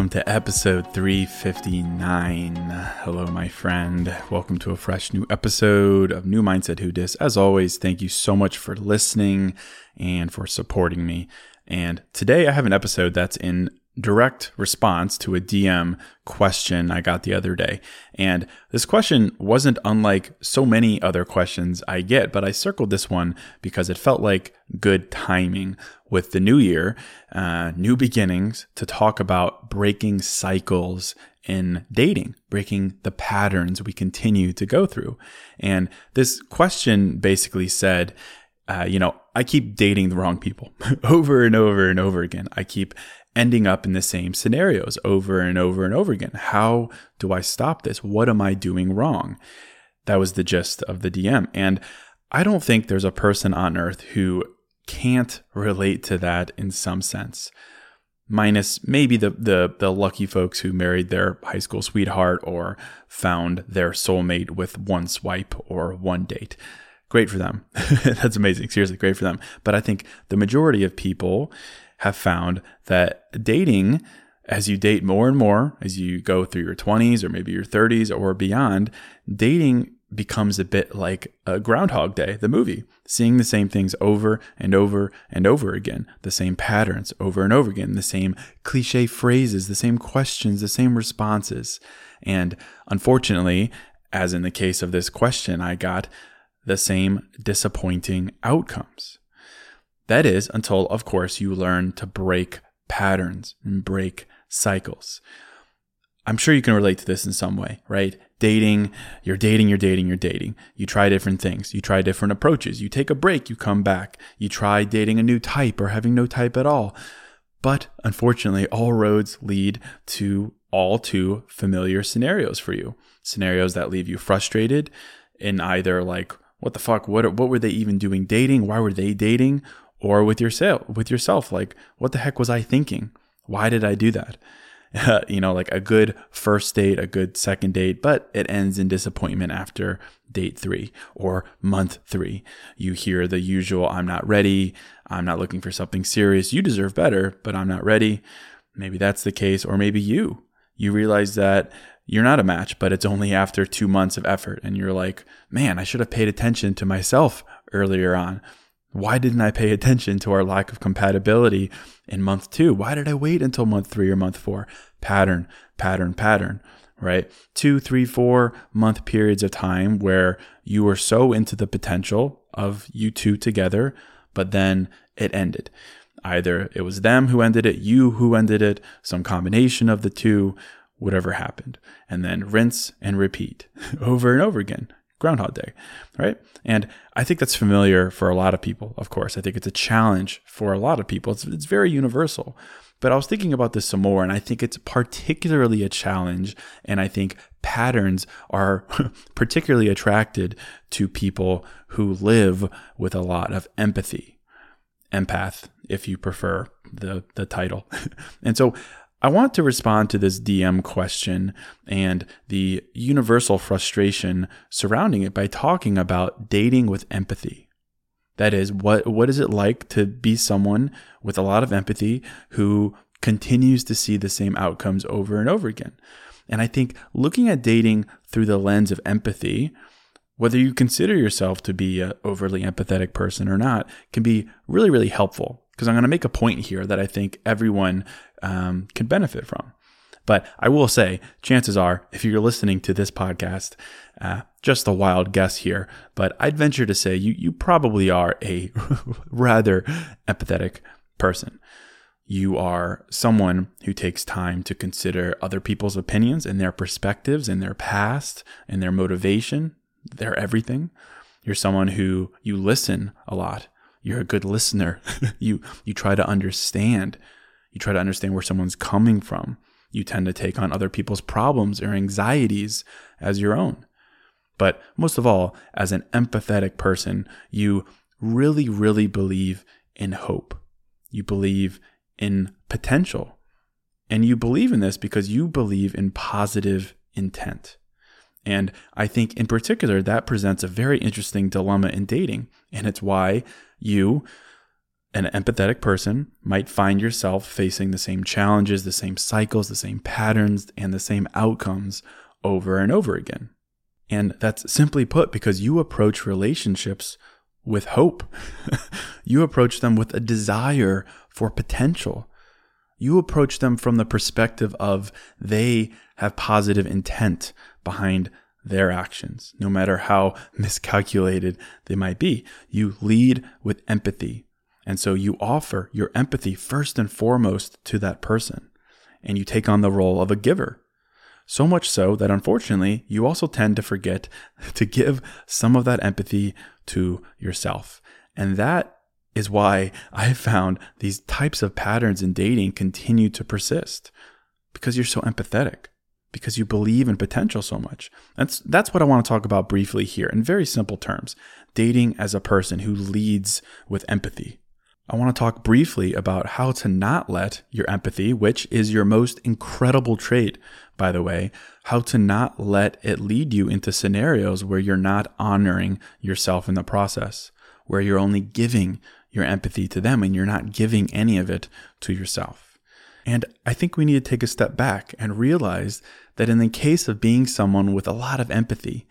Welcome to episode 359. Hello, my friend. Welcome to a fresh new episode of New Mindset Who Dis. As always, thank you so much for listening and for supporting me. And today I have an episode that's in direct response to a DM question I got the other day. And this question wasn't unlike so many other questions I get, but I circled this one because it felt like good timing with the new year, uh, new beginnings to talk about breaking cycles in dating, breaking the patterns we continue to go through. And this question basically said, uh, you know, I keep dating the wrong people over and over and over again. I keep ending up in the same scenarios over and over and over again. How do I stop this? What am I doing wrong? That was the gist of the DM. And I don't think there's a person on earth who can't relate to that in some sense. Minus maybe the, the the lucky folks who married their high school sweetheart or found their soulmate with one swipe or one date. Great for them. That's amazing. Seriously, great for them. But I think the majority of people have found that dating, as you date more and more, as you go through your 20s or maybe your 30s or beyond, dating becomes a bit like a Groundhog Day, the movie, seeing the same things over and over and over again, the same patterns over and over again, the same cliche phrases, the same questions, the same responses. And unfortunately, as in the case of this question, I got the same disappointing outcomes. That is until, of course, you learn to break patterns and break cycles. I'm sure you can relate to this in some way, right? Dating, you're dating, you're dating, you're dating. You try different things. You try different approaches. You take a break, you come back. You try dating a new type or having no type at all. But unfortunately, all roads lead to all too familiar scenarios for you. Scenarios that leave you frustrated in either like, what the fuck? What, what were they even doing dating? Why were they dating? or with yourself with yourself like what the heck was i thinking why did i do that you know like a good first date a good second date but it ends in disappointment after date 3 or month 3 you hear the usual i'm not ready. I'm not looking for something serious. You deserve better but i'm not ready. Maybe that's the case or maybe you. You realize that you're not a match but it's only after 2 months of effort and you're like man i should have paid attention to myself earlier on why didn't I pay attention to our lack of compatibility in month two? Why did I wait until month three or month four? Pattern, pattern, pattern, right? Two, three, four month periods of time where you were so into the potential of you two together, but then it ended. Either it was them who ended it, you who ended it, some combination of the two. whatever happened, and then rinse and repeat over and over again. Groundhog Day, right? And I think that's familiar for a lot of people, of course. I think it's a challenge for a lot of people. It's, it's very universal. But I was thinking about this some more, and I think it's particularly a challenge. And I think patterns are particularly attracted to people who live with a lot of empathy. Empath, if you prefer the, the title. and so I want to respond to this DM question and the universal frustration surrounding it by talking about dating with empathy. That is, what, what is it like to be someone with a lot of empathy who continues to see the same outcomes over and over again? And I think looking at dating through the lens of empathy, whether you consider yourself to be an overly empathetic person or not, can be really, really helpful. Because I'm going to make a point here that I think everyone um, can benefit from. But I will say, chances are, if you're listening to this podcast, uh, just a wild guess here, but I'd venture to say you you probably are a rather empathetic person. You are someone who takes time to consider other people's opinions and their perspectives and their past and their motivation, their everything. You're someone who you listen a lot. You're a good listener. you you try to understand you try to understand where someone's coming from. You tend to take on other people's problems or anxieties as your own. But most of all, as an empathetic person, you really, really believe in hope. You believe in potential. And you believe in this because you believe in positive intent. And I think in particular, that presents a very interesting dilemma in dating. And it's why you an empathetic person might find yourself facing the same challenges, the same cycles, the same patterns, and the same outcomes over and over again. And that's simply put because you approach relationships with hope. you approach them with a desire for potential. You approach them from the perspective of they have positive intent behind their actions, no matter how miscalculated they might be. You lead with empathy, and so you offer your empathy first and foremost to that person, and you take on the role of a giver. So much so that unfortunately, you also tend to forget to give some of that empathy to yourself. And that is why I found these types of patterns in dating continue to persist because you're so empathetic, because you believe in potential so much. That's, that's what I want to talk about briefly here in very simple terms dating as a person who leads with empathy. I want to talk briefly about how to not let your empathy, which is your most incredible trait, by the way, how to not let it lead you into scenarios where you're not honoring yourself in the process, where you're only giving your empathy to them and you're not giving any of it to yourself. And I think we need to take a step back and realize that in the case of being someone with a lot of empathy,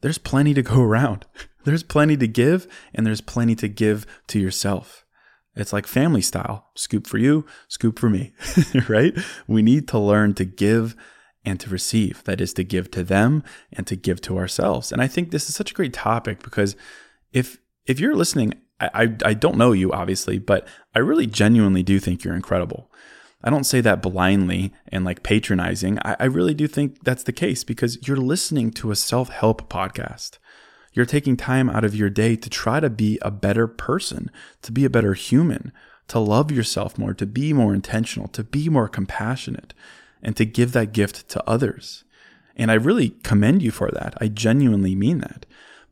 there's plenty to go around. There's plenty to give, and there's plenty to give to yourself. It's like family style scoop for you, scoop for me, right? We need to learn to give and to receive. That is to give to them and to give to ourselves. And I think this is such a great topic because if if you're listening, I, I, I don't know you obviously, but I really genuinely do think you're incredible. I don't say that blindly and like patronizing. I, I really do think that's the case because you're listening to a self help podcast. You're taking time out of your day to try to be a better person, to be a better human, to love yourself more, to be more intentional, to be more compassionate, and to give that gift to others. And I really commend you for that. I genuinely mean that.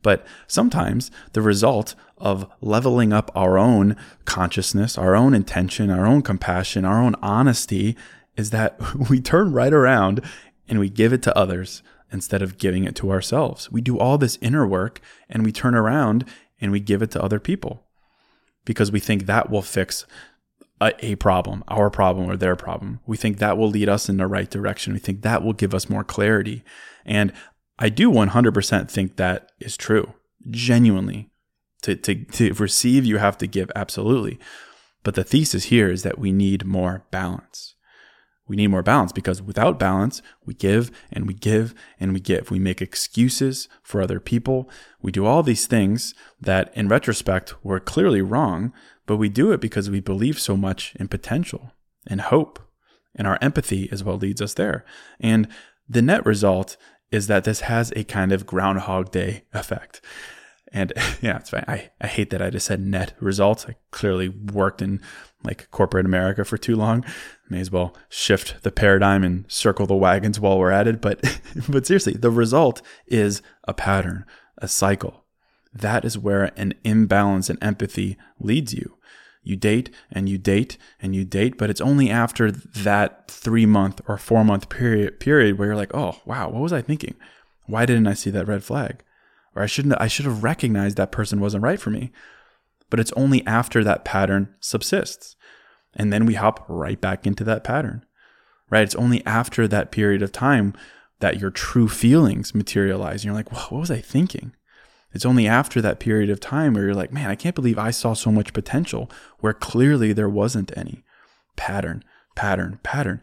But sometimes the result of leveling up our own consciousness, our own intention, our own compassion, our own honesty is that we turn right around and we give it to others instead of giving it to ourselves. We do all this inner work and we turn around and we give it to other people because we think that will fix a, a, problem, our problem or their problem. We think that will lead us in the right direction. We think that will give us more clarity. And I do 100% think that is true, genuinely. To, to, to receive, you have to give, absolutely. But the thesis here is that we need more balance. We need more balance because without balance, we give and we give and we give. We make excuses for other people. We do all these things that, in retrospect, were clearly wrong, but we do it because we believe so much in potential and hope And our empathy is what leads us there. And the net result is that this has a kind of Groundhog Day effect. And yeah, it's fine. I, I hate that I just said net results. I clearly worked in like corporate America for too long. May as well shift the paradigm and circle the wagons while we're at it. But but seriously, the result is a pattern, a cycle. That is where an imbalance in empathy leads you. You date and you date and you date, but it's only after that three month or four month period period where you're like, oh wow, what was I thinking? Why didn't I see that red flag? Or I shouldn't I should have recognized that person wasn't right for me. But it's only after that pattern subsists. And then we hop right back into that pattern. Right? It's only after that period of time that your true feelings materialize. And you're like, what was I thinking? It's only after that period of time where you're like, man, I can't believe I saw so much potential where clearly there wasn't any. Pattern, pattern, pattern.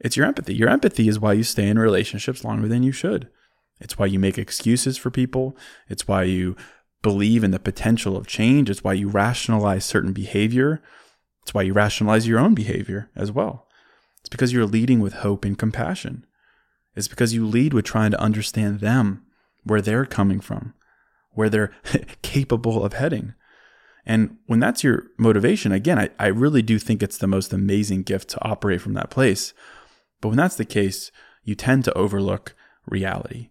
It's your empathy. Your empathy is why you stay in relationships longer than you should. It's why you make excuses for people. It's why you believe in the potential of change. It's why you rationalize certain behavior. It's why you rationalize your own behavior as well. It's because you're leading with hope and compassion. It's because you lead with trying to understand them, where they're coming from where they're capable of heading. And when that's your motivation, again, I, I really do think it's the most amazing gift to operate from that place. But when that's the case, you tend to overlook reality.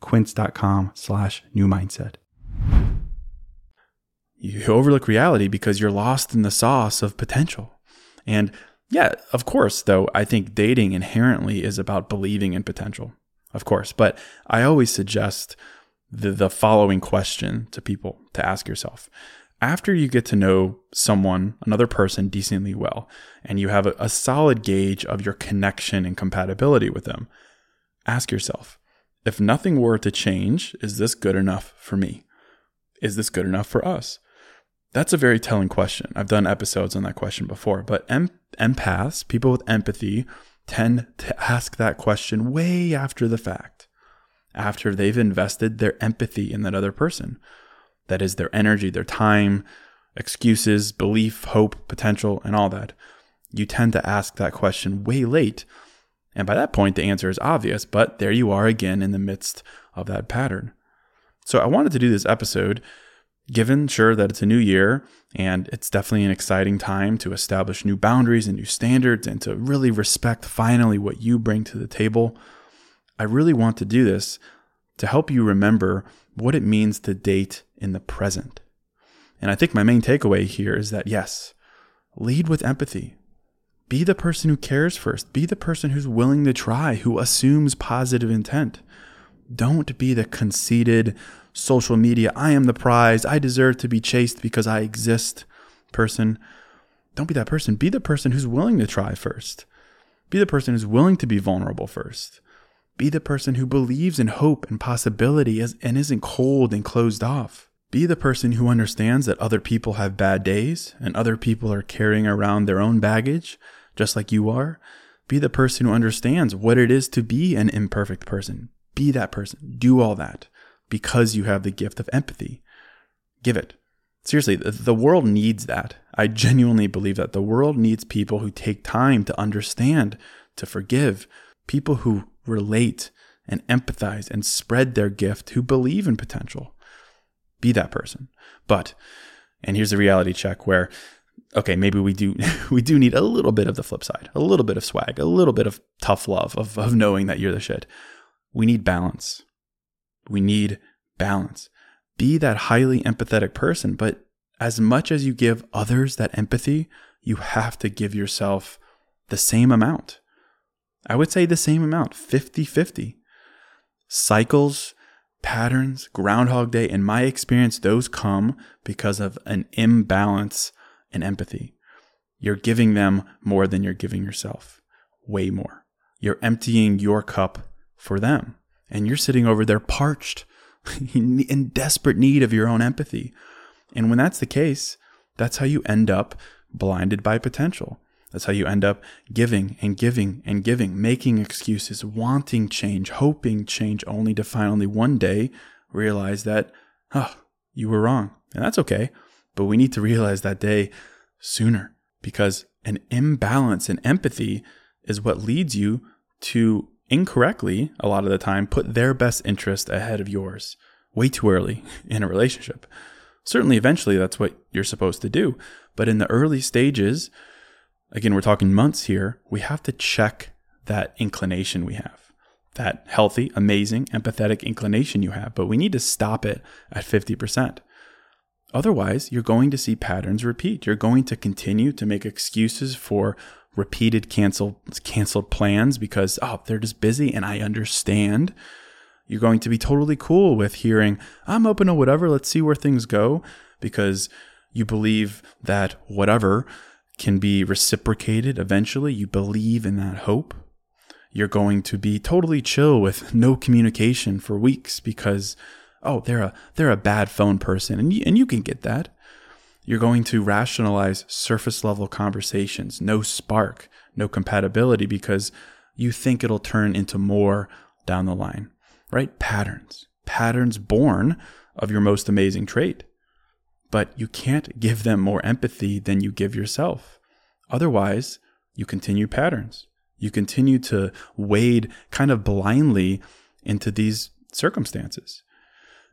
Quince.com slash new mindset you overlook reality because you're lost in the sauce of potential. And yeah, of course, though, I think dating inherently is about believing in potential, of course. But I always suggest the, the following question to people to ask yourself. After you get to know someone, another person decently well, and you have a, a solid gauge of your connection and compatibility with them, ask yourself if nothing were to change, is this good enough for me? Is this good enough for us? That's a very telling question. I've done episodes on that question before, but em- empaths, people with empathy, tend to ask that question way after the fact, after they've invested their empathy in that other person. That is their energy, their time, excuses, belief, hope, potential, and all that. You tend to ask that question way late. And by that point, the answer is obvious, but there you are again in the midst of that pattern. So I wanted to do this episode given, sure, that it's a new year and it's definitely an exciting time to establish new boundaries and new standards and to really respect finally what you bring to the table, I really want to do this to help you remember what it means to date in the present. And I think my main takeaway here is that yes, lead with empathy. Be the person who cares first. Be the person who's willing to try, who assumes positive intent. Don't be the conceited, social media, I am the prize, I deserve to be chased because I exist person. Don't be that person. Be the person who's willing to try first. Be the person who's willing to be vulnerable first. Be the person who believes in hope and possibility and isn't cold and closed off. Be the person who understands that other people have bad days and other people are carrying around their own baggage, just like you are. Be the person who understands what it is to be an imperfect person. Be that person. Do all that because you have the gift of empathy. Give it. Seriously, the world needs that. I genuinely believe that the world needs people who take time to understand, to forgive, people who relate and empathize and spread their gift, who believe in potential. Be that person. But, and here's a reality check where, okay, maybe we do we do need a little bit of the flip side, a little bit of swag, a little bit of tough love, of, of knowing that you're the shit. We need balance. We need balance. Be that highly empathetic person, but as much as you give others that empathy, you have to give yourself the same amount. I would say the same amount, 50 50. Cycles, patterns, Groundhog Day, in my experience, those come because of an imbalance in empathy. You're giving them more than you're giving yourself, way more. You're emptying your cup for them and you're sitting over there parched, in desperate need of your own empathy. And when that's the case, that's how you end up blinded by potential. That's how you end up giving and giving and giving, making excuses, wanting change, hoping change, only to finally one day realize that, oh, you were wrong. And that's okay. But we need to realize that day sooner because an imbalance in empathy is what leads you to incorrectly, a lot of the time, put their best interest ahead of yours way too early in a relationship. Certainly, eventually, that's what you're supposed to do. But in the early stages, again, we're talking months here, we have to check that inclination we have, that healthy, amazing, empathetic inclination you have. But we need to stop it at 50%. Otherwise, you're going to see patterns repeat. You're going to continue to make excuses for repeated canceled canceled plans because oh they're just busy and I understand. You're going to be totally cool with hearing I'm open to whatever. Let's see where things go because you believe that whatever can be reciprocated eventually. You believe in that hope. You're going to be totally chill with no communication for weeks because oh they're a they're a bad phone person and you, and you can get that you're going to rationalize surface level conversations, no spark, no compatibility, because you think it'll turn into more down the line, right? Patterns, patterns born of your most amazing trait. But you can't give them more empathy than you give yourself. Otherwise, you continue patterns. You continue to wade kind of blindly into these circumstances.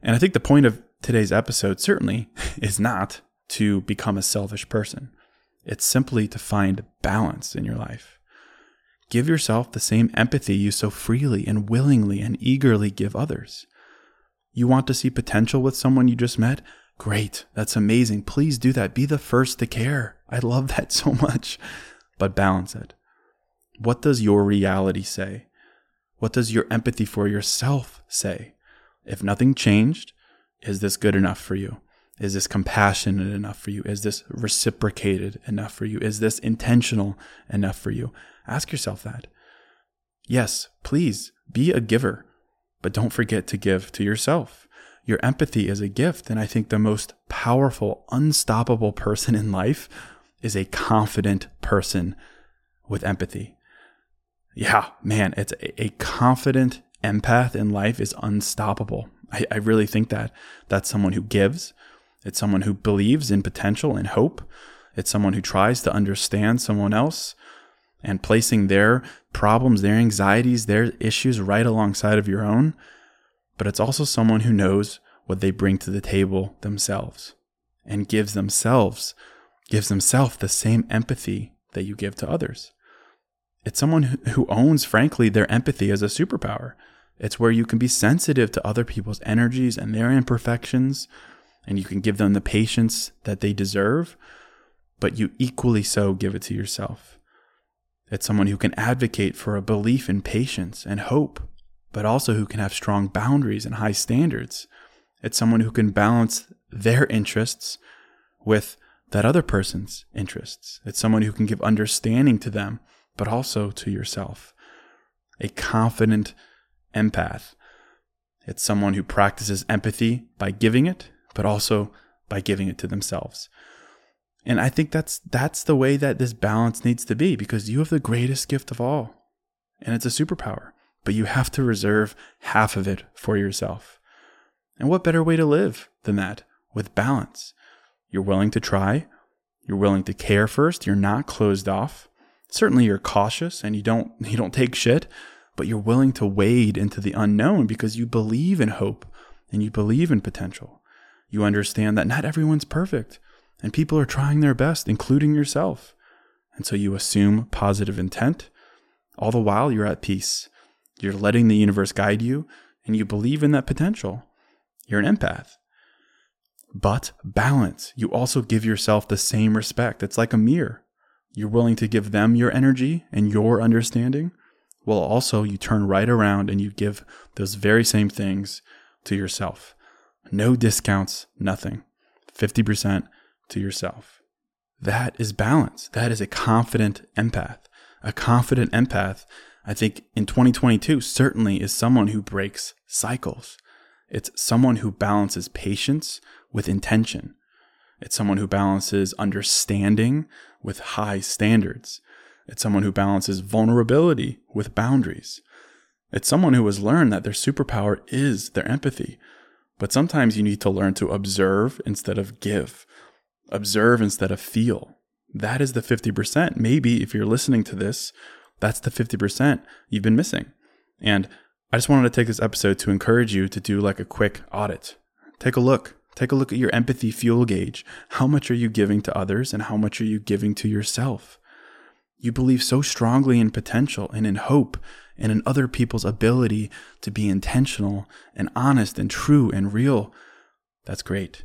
And I think the point of today's episode certainly is not to become a selfish person. It's simply to find balance in your life. Give yourself the same empathy you so freely and willingly and eagerly give others. You want to see potential with someone you just met? Great, that's amazing. Please do that. Be the first to care. I love that so much. But balance it. What does your reality say? What does your empathy for yourself say? If nothing changed, is this good enough for you? Is this compassionate enough for you? Is this reciprocated enough for you? Is this intentional enough for you? Ask yourself that. Yes, please be a giver, but don't forget to give to yourself. Your empathy is a gift. And I think the most powerful, unstoppable person in life is a confident person with empathy. Yeah, man, it's a, confident empath in life is unstoppable. I, I really think that that's someone who gives, it's someone who believes in potential and hope. It's someone who tries to understand someone else and placing their problems, their anxieties, their issues right alongside of your own. But it's also someone who knows what they bring to the table themselves and gives themselves gives themselves the same empathy that you give to others. It's someone who owns, frankly, their empathy as a superpower. It's where you can be sensitive to other people's energies and their imperfections, and you can give them the patience that they deserve, but you equally so give it to yourself. It's someone who can advocate for a belief in patience and hope, but also who can have strong boundaries and high standards. It's someone who can balance their interests with that other person's interests. It's someone who can give understanding to them, but also to yourself. A confident empath. It's someone who practices empathy by giving it, but also by giving it to themselves. And I think that's that's the way that this balance needs to be because you have the greatest gift of all. And it's a superpower, but you have to reserve half of it for yourself. And what better way to live than that with balance? You're willing to try, you're willing to care first, you're not closed off. Certainly you're cautious and you don't you don't take shit, but you're willing to wade into the unknown because you believe in hope and you believe in potential. You understand that not everyone's perfect and people are trying their best, including yourself. And so you assume positive intent. All the while, you're at peace. You're letting the universe guide you, and you believe in that potential. You're an empath. But balance. You also give yourself the same respect. It's like a mirror. You're willing to give them your energy and your understanding. Well, also, you turn right around and you give those very same things to yourself. No discounts, nothing. 50% to yourself. That is balance. That is a confident empath. A confident empath, I think in 2022, certainly is someone who breaks cycles. It's someone who balances patience with intention. It's someone who balances understanding with high standards. It's someone who balances vulnerability with boundaries. It's someone who has learned that their superpower is their empathy. But sometimes you need to learn to observe instead of give observe instead of feel. That is the 50%. Maybe if you're listening to this, that's the 50% you've been missing. And I just wanted to take this episode to encourage you to do like a quick audit. Take a look. Take a look at your empathy fuel gauge. How much are you giving to others and how much are you giving to yourself? You believe so strongly in potential and in hope and in other people's ability to be intentional and honest and true and real. That's great.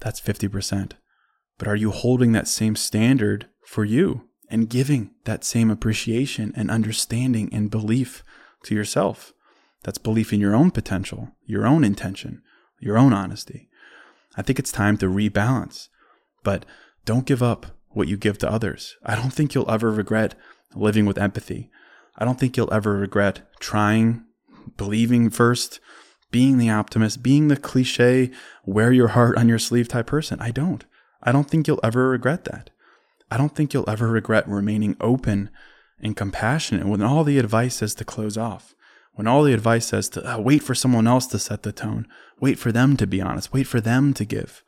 That's 50%. But are you holding that same standard for you and giving that same appreciation and understanding and belief to yourself? That's belief in your own potential, your own intention, your own honesty. I think it's time to rebalance, but don't give up what you give to others. I don't think you'll ever regret living with empathy. I don't think you'll ever regret trying, believing first, being the optimist, being the cliche, wear your heart on your sleeve type person. I don't. I don't think you'll ever regret that. I don't think you'll ever regret remaining open and compassionate when all the advice is to close off, when all the advice says to uh, wait for someone else to set the tone, wait for them to be honest, wait for them to give.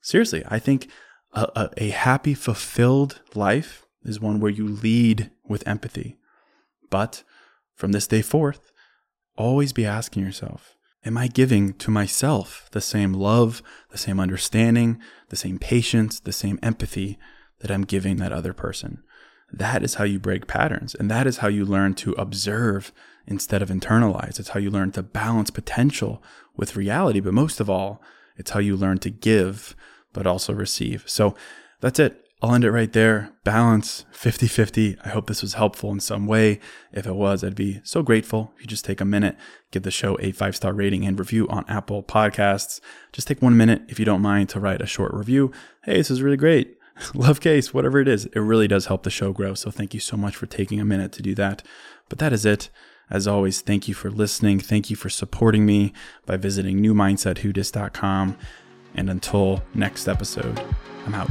Seriously, I think a, a, a happy, fulfilled life is one where you lead with empathy. But from this day forth, always be asking yourself, Am I giving to myself the same love, the same understanding, the same patience, the same empathy that I'm giving that other person? That is how you break patterns. And that is how you learn to observe instead of internalize. It's how you learn to balance potential with reality. But most of all, it's how you learn to give, but also receive. So that's it. I'll end it right there. Balance 50 50. I hope this was helpful in some way. If it was, I'd be so grateful if you just take a minute, give the show a five star rating and review on Apple Podcasts. Just take one minute, if you don't mind, to write a short review. Hey, this is really great. Love case, whatever it is. It really does help the show grow. So thank you so much for taking a minute to do that. But that is it. As always, thank you for listening. Thank you for supporting me by visiting newmindsetwhodis.com. And until next episode, I'm out.